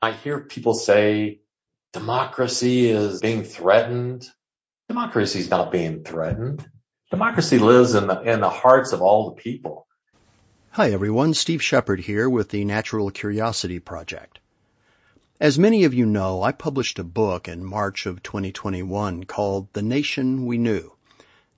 I hear people say democracy is being threatened. Democracy is not being threatened. Democracy lives in the, in the hearts of all the people. Hi everyone, Steve Shepard here with the Natural Curiosity Project. As many of you know, I published a book in March of 2021 called The Nation We Knew.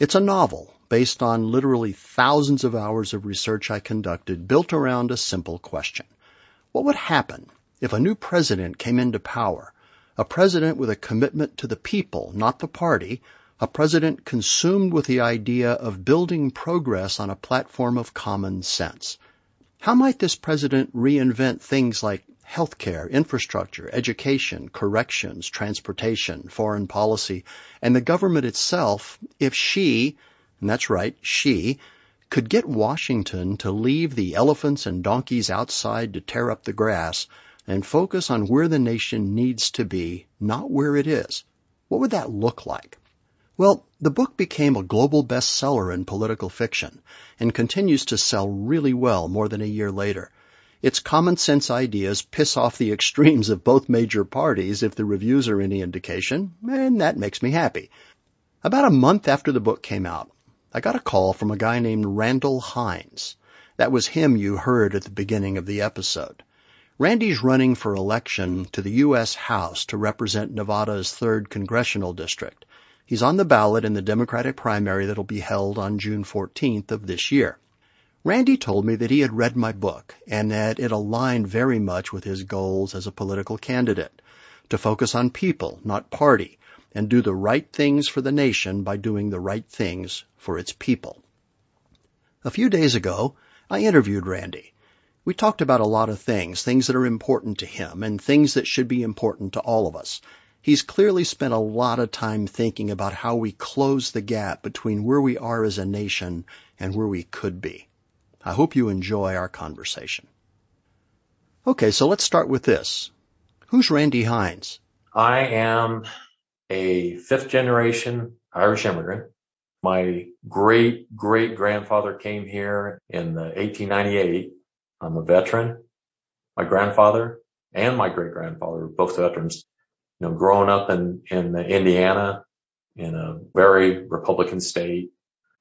It's a novel based on literally thousands of hours of research I conducted built around a simple question. What would happen if a new president came into power? A president with a commitment to the people, not the party, a president consumed with the idea of building progress on a platform of common sense. How might this president reinvent things like healthcare, infrastructure, education, corrections, transportation, foreign policy, and the government itself if she, and that's right, she, could get Washington to leave the elephants and donkeys outside to tear up the grass and focus on where the nation needs to be, not where it is? What would that look like? Well, the book became a global bestseller in political fiction and continues to sell really well more than a year later. Its common sense ideas piss off the extremes of both major parties if the reviews are any indication, and that makes me happy. About a month after the book came out, I got a call from a guy named Randell Hynes. That was him you heard at the beginning of the episode. Randy's running for election to the U.S. House to represent Nevada's 3rd Congressional District. He's on the ballot in the Democratic primary that'll be held on June 14th of this year. Randy told me that he had read my book and that it aligned very much with his goals as a political candidate to focus on people, not party, and do the right things for the nation by doing the right things for its people. A few days ago, I interviewed Randy. We talked about a lot of things, things that are important to him and things that should be important to all of us. He's clearly spent a lot of time thinking about how we close the gap between where we are as a nation and where we could be. I hope you enjoy our conversation. Okay, so let's start with this. Who's Randy Hynes? I am a fifth generation Irish immigrant. My great great grandfather came here in 1898. I'm a veteran. My grandfather and my great grandfather were both veterans you know, growing up in, in Indiana in a very Republican state,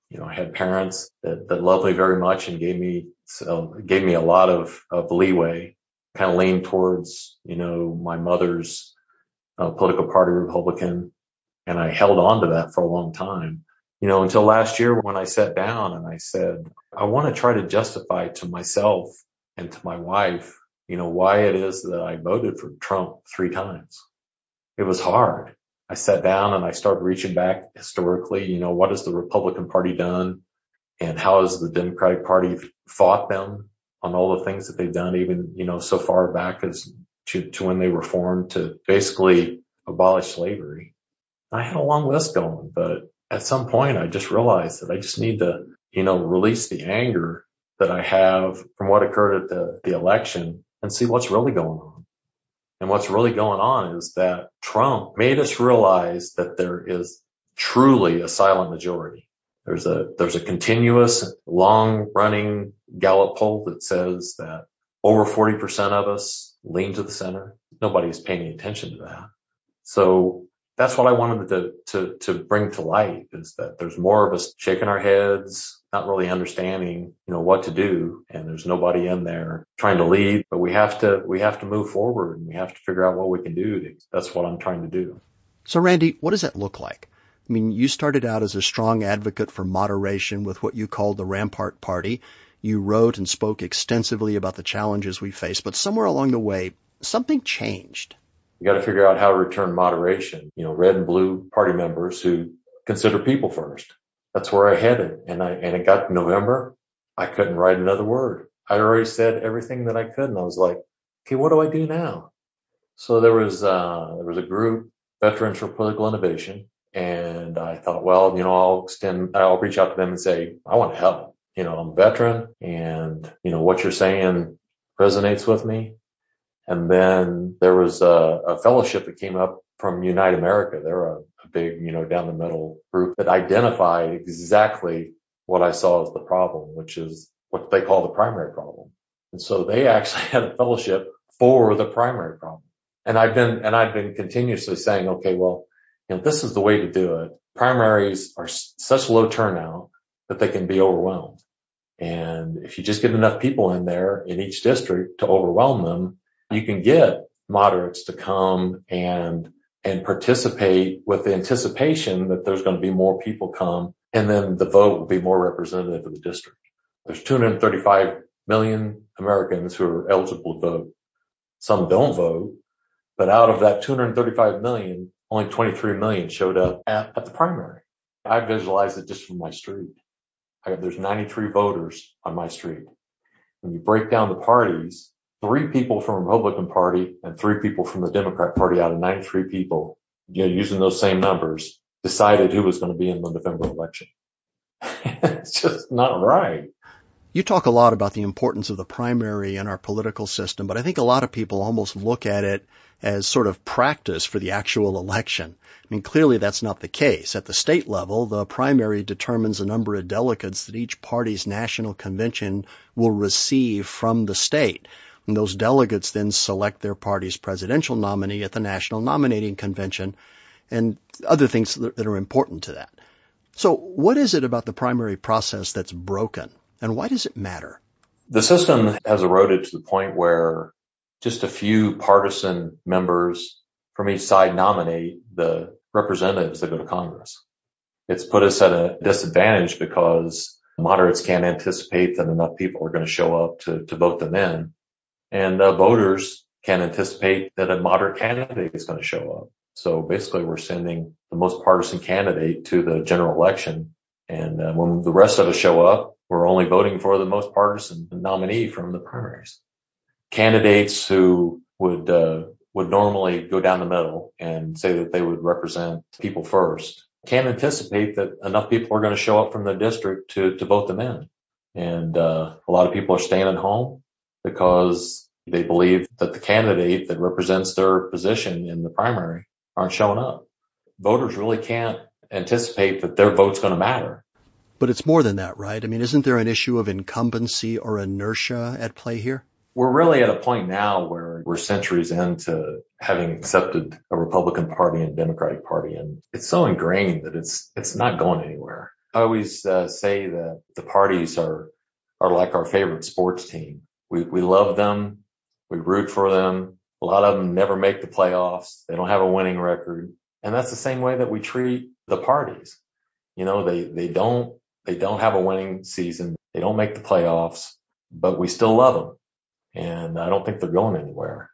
you know, I had parents that, that loved me very much and gave me, so gave me a lot of, of leeway, kind of leaned towards, you know, my mother's uh, political party Republican. And I held on to that for a long time, you know, until last year when I sat down and I said, I want to try to justify to myself and to my wife, you know, why it is that I voted for Trump three times it was hard. I sat down and I started reaching back historically, you know, what has the Republican Party done and how has the Democratic Party fought them on all the things that they've done, even, you know, so far back as to, to when they were formed to basically abolish slavery. I had a long list going, but at some point I just realized that I just need to, you know, release the anger that I have from what occurred at the, the election and see what's really going on. And what's really going on is that Trump made us realize that there is truly a silent majority. There's a, there's a continuous long running Gallup poll that says that over 40% of us lean to the center. Nobody's paying attention to that. So that's what I wanted to, to, to bring to light is that there's more of us shaking our heads, not really understanding, you know, what to do. And there's nobody in there trying to lead, but we have to, we have to move forward and we have to figure out what we can do. That's what I'm trying to do. So Randy, what does that look like? I mean, you started out as a strong advocate for moderation with what you called the Rampart Party. You wrote and spoke extensively about the challenges we face, but somewhere along the way, something changed. You got to figure out how to return moderation. You know, red and blue party members who consider people first. That's where I headed. And I, and it got November. I couldn't write another word. I already said everything that I could. And I was like, okay, what do I do now? So there was, uh, there was a group, Veterans for Political Innovation. And I thought, well, you know, I'll extend, I'll reach out to them and say, I want to help. You know, I'm a veteran and, you know, what you're saying resonates with me. And then there was a, a fellowship that came up from Unite America. They're a, a big, you know, down the middle group that identified exactly what I saw as the problem, which is what they call the primary problem. And so they actually had a fellowship for the primary problem. And I've been, and I've been continuously saying, okay, well, you know, this is the way to do it. Primaries are such low turnout that they can be overwhelmed. And if you just get enough people in there in each district to overwhelm them, you can get moderates to come and and participate with the anticipation that there's going to be more people come and then the vote will be more representative of the district. There's 235 million Americans who are eligible to vote. Some don't vote, but out of that 235 million, only 23 million showed up at, at the primary. I visualize it just from my street. I, there's 93 voters on my street. When you break down the parties, three people from the Republican Party and three people from the Democrat Party out of 93 people, you know, using those same numbers, decided who was going to be in the November election. it's just not right. You talk a lot about the importance of the primary in our political system, but I think a lot of people almost look at it as sort of practice for the actual election. I mean, clearly that's not the case. At the state level, the primary determines the number of delegates that each party's national convention will receive from the state. And those delegates then select their party's presidential nominee at the National Nominating Convention and other things that are important to that. So what is it about the primary process that's broken and why does it matter? The system has eroded to the point where just a few partisan members from each side nominate the representatives that go to Congress. It's put us at a disadvantage because moderates can't anticipate that enough people are going to show up to, to vote them in and voters can anticipate that a moderate candidate is going to show up. So basically, we're sending the most partisan candidate to the general election, and uh, when the rest of us show up, we're only voting for the most partisan nominee from the primaries. Candidates who would uh, would normally go down the middle and say that they would represent people first can't anticipate that enough people are going to show up from the district to to vote them in, and uh, a lot of people are staying at home because they believe that the candidate that represents their position in the primary aren't showing up. Voters really can't anticipate that their vote's going to matter. But it's more than that, right? I mean, isn't there an issue of incumbency or inertia at play here? We're really at a point now where we're centuries into having accepted a Republican Party and Democratic Party, and it's so ingrained that it's it's not going anywhere. I always uh, say that the parties are are like our favorite sports team. We we love them we root for them. A lot of them never make the playoffs. They don't have a winning record. And that's the same way that we treat the parties. You know, they, they don't, they don't have a winning season. They don't make the playoffs, but we still love them. And I don't think they're going anywhere.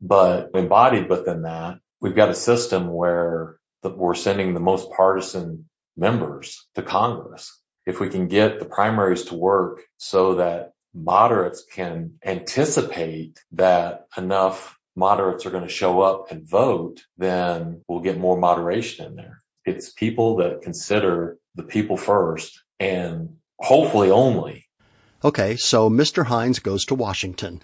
But embodied within that, we've got a system where the, we're sending the most partisan members to Congress. If we can get the primaries to work so that moderates can anticipate that enough moderates are going to show up and vote, then we'll get more moderation in there. It's people that consider the people first and hopefully only. Okay, so Mr. Hynes goes to Washington.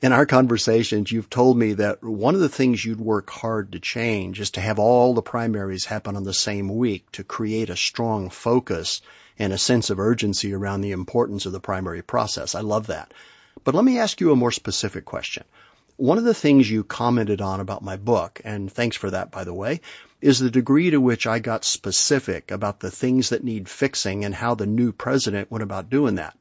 In our conversations, you've told me that one of the things you'd work hard to change is to have all the primaries happen on the same week to create a strong focus and a sense of urgency around the importance of the primary process. I love that. But let me ask you a more specific question. One of the things you commented on about my book, and thanks for that by the way, is the degree to which I got specific about the things that need fixing and how the new president went about doing that.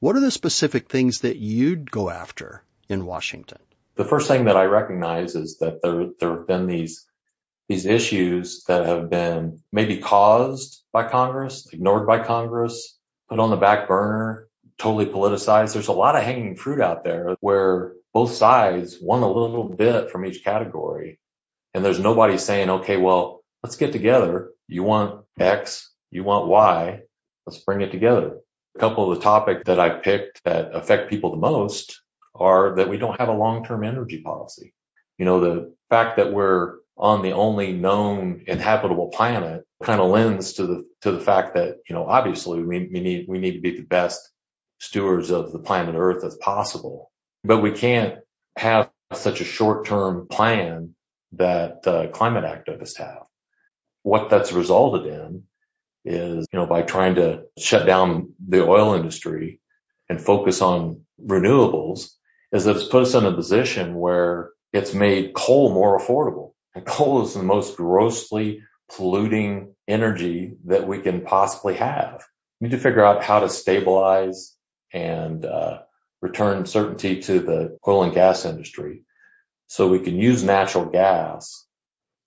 What are the specific things that you'd go after in Washington? The first thing that I recognize is that there, there have been these these issues that have been maybe caused by Congress, ignored by Congress, put on the back burner, totally politicized. There's a lot of hanging fruit out there where both sides want a little bit from each category. And there's nobody saying, okay, well, let's get together. You want X, you want Y, let's bring it together. A couple of the topics that I picked that affect people the most are that we don't have a long-term energy policy. You know, the fact that we're on the only known inhabitable planet kind of lends to the to the fact that you know obviously we, we need we need to be the best stewards of the planet Earth as possible, but we can't have such a short term plan that uh, climate activists have. What that's resulted in is you know by trying to shut down the oil industry and focus on renewables is that it's put us in a position where it's made coal more affordable. And coal is the most grossly polluting energy that we can possibly have. We need to figure out how to stabilize and uh, return certainty to the oil and gas industry so we can use natural gas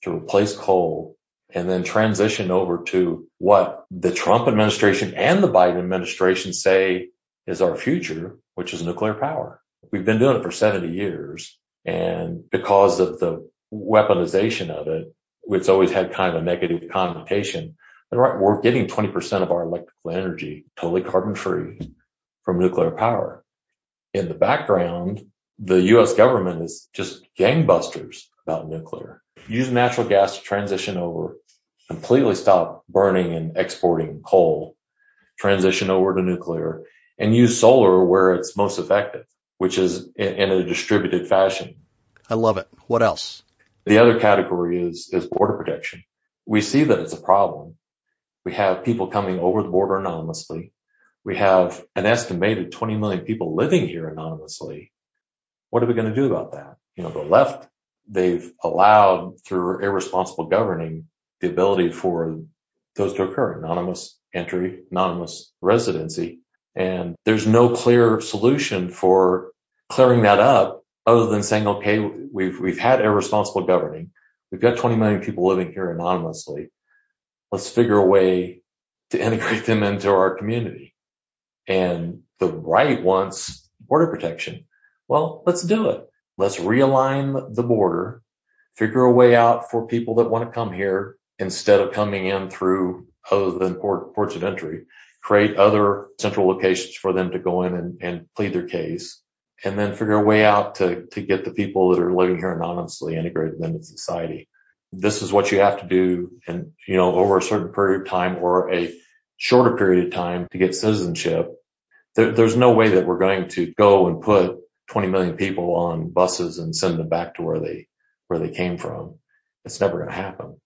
to replace coal and then transition over to what the Trump administration and the Biden administration say is our future, which is nuclear power. We've been doing it for 70 years. And because of the weaponization of it, it's always had kind of a negative connotation. But right, we're getting 20% of our electrical energy totally carbon free from nuclear power. In the background, the U.S. government is just gangbusters about nuclear. Use natural gas to transition over, completely stop burning and exporting coal, transition over to nuclear, and use solar where it's most effective, which is in, a distributed fashion. I love it. What else? The other category is, is border protection. We see that it's a problem. We have people coming over the border anonymously. We have an estimated 20 million people living here anonymously. What are we going to do about that? You know, the left, they've allowed through irresponsible governing the ability for those to occur, anonymous entry, anonymous residency. And there's no clear solution for clearing that up other than saying, okay, we've, we've had irresponsible governing. We've got 20 million people living here anonymously. Let's figure a way to integrate them into our community. And the right wants border protection. Well, let's do it. Let's realign the border, figure a way out for people that want to come here instead of coming in through other than port, ports of entry, create other central locations for them to go in and, and plead their case and then figure a way out to, to get the people that are living here anonymously integrated into society. This is what you have to do and, you know, over a certain period of time or a shorter period of time to get citizenship. There, there's no way that we're going to go and put 20 million people on buses and send them back to where they, where they came from. It's never going to happen.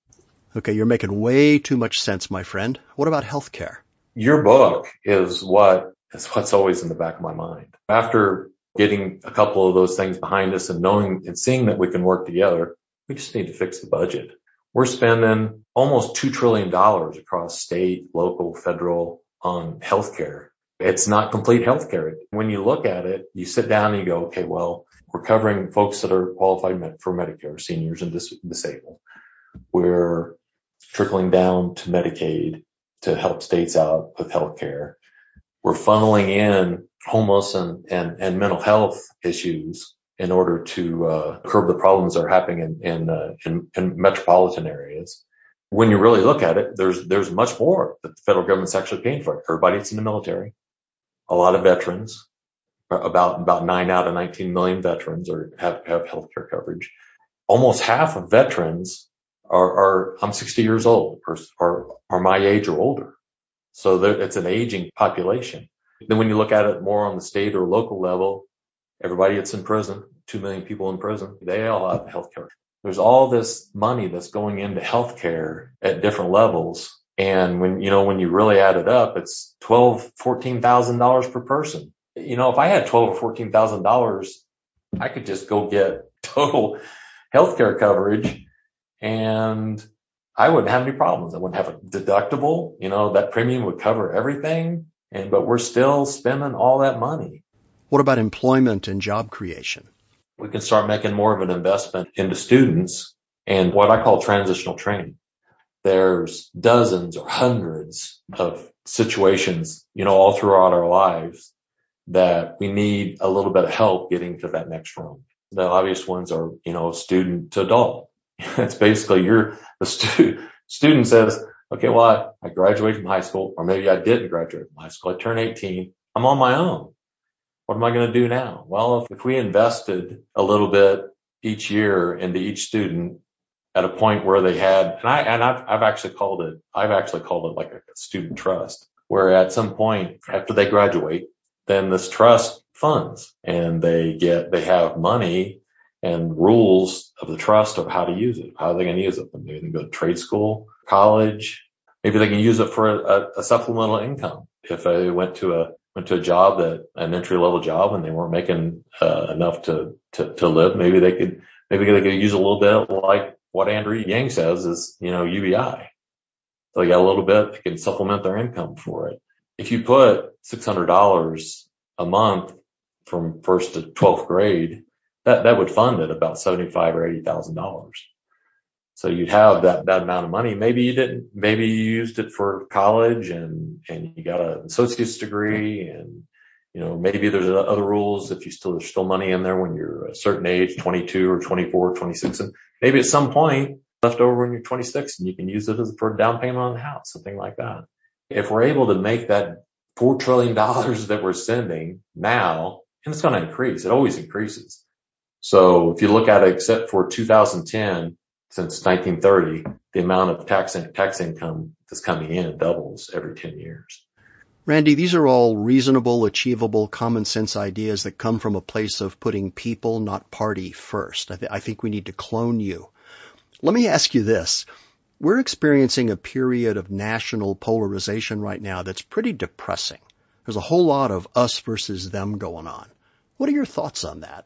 Okay. You're making way too much sense, my friend. What about healthcare? Your book is what is what's always in the back of my mind. After getting a couple of those things behind us and knowing and seeing that we can work together, we just need to fix the budget. We're spending almost $2 trillion across state, local, federal on healthcare. It's not complete healthcare. When you look at it, you sit down and you go, okay, well, we're covering folks that are qualified for Medicare, seniors and dis- disabled. We're trickling down to Medicaid to help states out with healthcare. We're funneling in homeless and, and, and mental health issues in order to uh, curb the problems that are happening in in, uh, in, in metropolitan areas. When you really look at it, there's there's much more that the federal government's actually paying for. Everybody that's in the military, a lot of veterans, about about nine out of 19 million veterans are have have health care coverage. Almost half of veterans are, are I'm 60 years old or are, my age or older. So it's an aging population. Then when you look at it more on the state or local level, everybody that's in prison, two million people in prison, they all have health care. There's all this money that's going into healthcare at different levels. And when, you know, when you really add it up, it's twelve, fourteen thousand dollars per person. You know, if I had twelve or fourteen thousand dollars, I could just go get total healthcare coverage and I wouldn't have any problems. I wouldn't have a deductible. You know, that premium would cover everything. And, but we're still spending all that money. What about employment and job creation? We can start making more of an investment into students and what I call transitional training. There's dozens or hundreds of situations, you know, all throughout our lives that we need a little bit of help getting to that next rung. The obvious ones are, you know, student to adult. It's basically you're the stu- student says, okay, well, I, I graduated from high school, or maybe I didn't graduate from high school. I turned 18. I'm on my own. What am I going to do now? Well, if, if we invested a little bit each year into each student at a point where they had, and I, and I've, I've actually called it, I've actually called it like a student trust, where at some point after they graduate, then this trust funds and they get, they have money and rules of the trust of how to use it. How are they going to use it? Maybe they can go to trade school, college. Maybe they can use it for a, a supplemental income. If they went to a went to a job that an entry level job and they weren't making uh, enough to, to, to live, maybe they could, maybe they could use a little bit like what Andrew Yang says is, you know, UBI. So they got a little bit, they can supplement their income for it. If you put $600 a month from first to 12th grade, that, that would fund it about 75 or $80,000. So you'd have that, that amount of money. Maybe you didn't, maybe you used it for college and, and you got an associate's degree and, you know, maybe there's other rules if you still, there's still money in there when you're a certain age, 22 or 24, 26. And maybe at some point left over when you're 26 and you can use it as for a down payment on the house, something like that. If we're able to make that $4 trillion that we're sending now, and it's going to increase, it always increases. So if you look at it, except for 2010, since 1930, the amount of tax, tax income that's coming in doubles every 10 years. Randy, these are all reasonable, achievable, common sense ideas that come from a place of putting people, not party, first. I, th- I think we need to clone you. Let me ask you this. We're experiencing a period of national polarization right now that's pretty depressing. There's a whole lot of us versus them going on. What are your thoughts on that?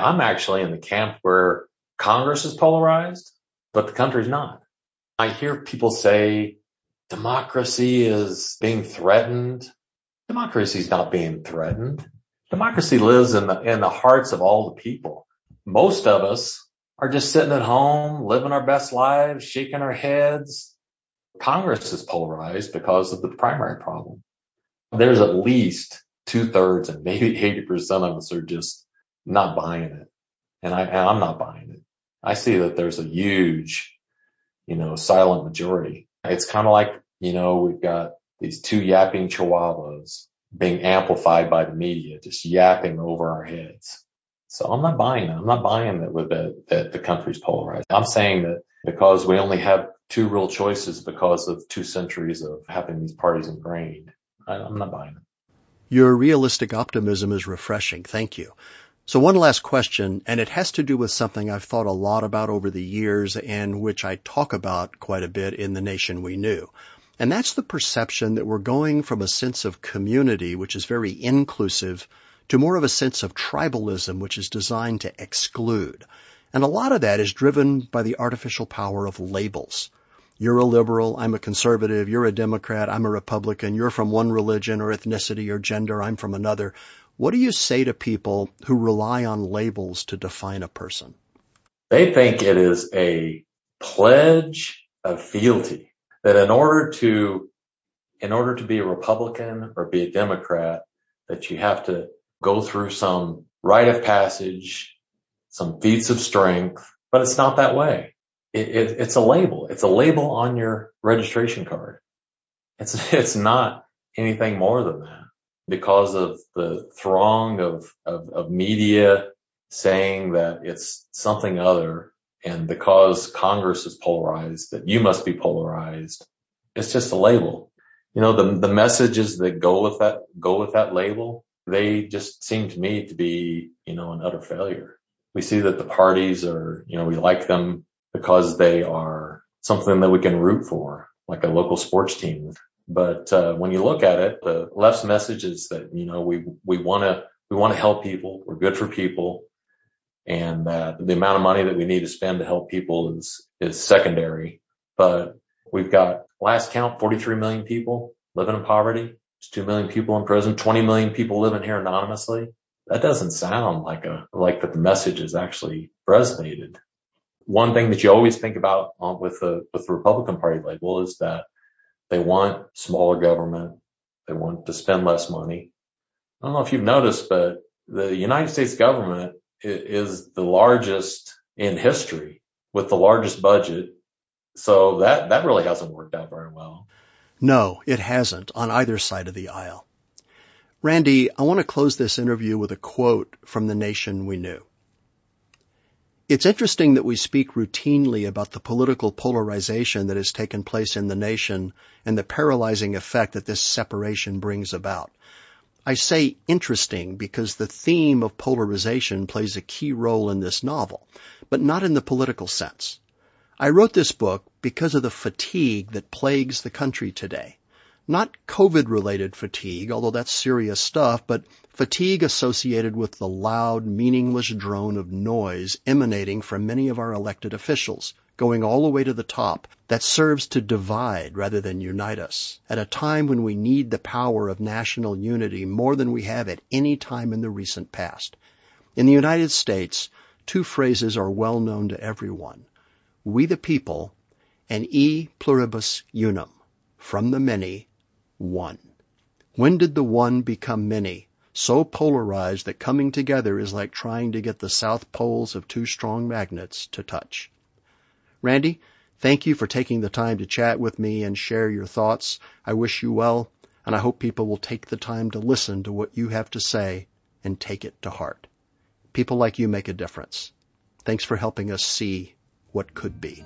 I'm actually in the camp where Congress is polarized, but the country's not. I hear people say democracy is being threatened. Democracy is not being threatened. Democracy lives in the, in the hearts of all the people. Most of us are just sitting at home, living our best lives, shaking our heads. Congress is polarized because of the primary problem. There's at least two thirds and maybe 80% of us are just not buying it. And I, I'm not buying it. I see that there's a huge, you know, silent majority. It's kind of like, you know, we've got these two yapping chihuahuas being amplified by the media, just yapping over our heads. So I'm not buying it. I'm not buying that with the, that the country's polarized. I'm saying that because we only have two real choices because of two centuries of having these parties ingrained, I, I'm not buying it. Your realistic optimism is refreshing. Thank you. So one last question, and it has to do with something I've thought a lot about over the years and which I talk about quite a bit in The Nation We Knew. And that's the perception that we're going from a sense of community, which is very inclusive, to more of a sense of tribalism, which is designed to exclude. And a lot of that is driven by the artificial power of labels. You're a liberal, I'm a conservative, you're a Democrat, I'm a Republican, you're from one religion or ethnicity or gender, I'm from another. What do you say to people who rely on labels to define a person? They think it is a pledge of fealty that in order to, in order to be a Republican or be a Democrat, that you have to go through some rite of passage, some feats of strength, but it's not that way. It, it, it's a label. It's a label on your registration card. It's, it's not anything more than that because of the throng of, of, of media saying that it's something other and because Congress is polarized that you must be polarized. It's just a label. You know, the, the messages that go with that, go with that label they just seem to me to be, you know, an utter failure. We see that the parties are, you know, we like them because they are something that we can root for, like a local sports team. But uh, when you look at it, the left's message is that, you know, we we want to we want to help people. We're good for people, and that the amount of money that we need to spend to help people is is secondary. But we've got last count 43 million people living in poverty. 2 million people in prison, 20 million people living here anonymously. That doesn't sound like a, like that the message is actually resonated. One thing that you always think about with the, with the Republican Party label is that they want smaller government. They want to spend less money. I don't know if you've noticed, but the United States government is the largest in history with the largest budget. So that, that really hasn't worked out very well. No, it hasn't on either side of the aisle. Randy, I want to close this interview with a quote from the nation we knew. It's interesting that we speak routinely about the political polarization that has taken place in the nation and the paralyzing effect that this separation brings about. I say interesting because the theme of polarization plays a key role in this novel, but not in the political sense. I wrote this book because of the fatigue that plagues the country today. Not COVID related fatigue, although that's serious stuff, but fatigue associated with the loud, meaningless drone of noise emanating from many of our elected officials, going all the way to the top, that serves to divide rather than unite us, at a time when we need the power of national unity more than we have at any time in the recent past. In the United States, two phrases are well known to everyone. We the people and e pluribus unum, from the many, one. When did the one become many? So polarized that coming together is like trying to get the south poles of two strong magnets to touch. Randy, thank you for taking the time to chat with me and share your thoughts. I wish you well, and I hope people will take the time to listen to what you have to say and take it to heart. People like you make a difference. Thanks for helping us see what could be.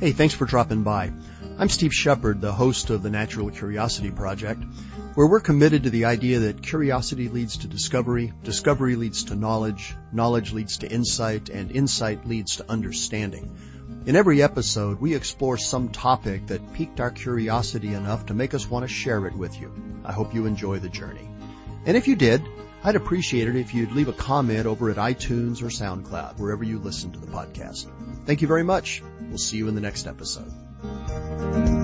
Hey, thanks for dropping by. I'm Steve Shepard, the host of the Natural Curiosity Project, where we're committed to the idea that curiosity leads to discovery, discovery leads to knowledge, knowledge leads to insight, and insight leads to understanding. In every episode, we explore some topic that piqued our curiosity enough to make us want to share it with you. I hope you enjoy the journey. And if you did, I'd appreciate it if you'd leave a comment over at iTunes or SoundCloud, wherever you listen to the podcast. Thank you very much. We'll see you in the next episode. thank you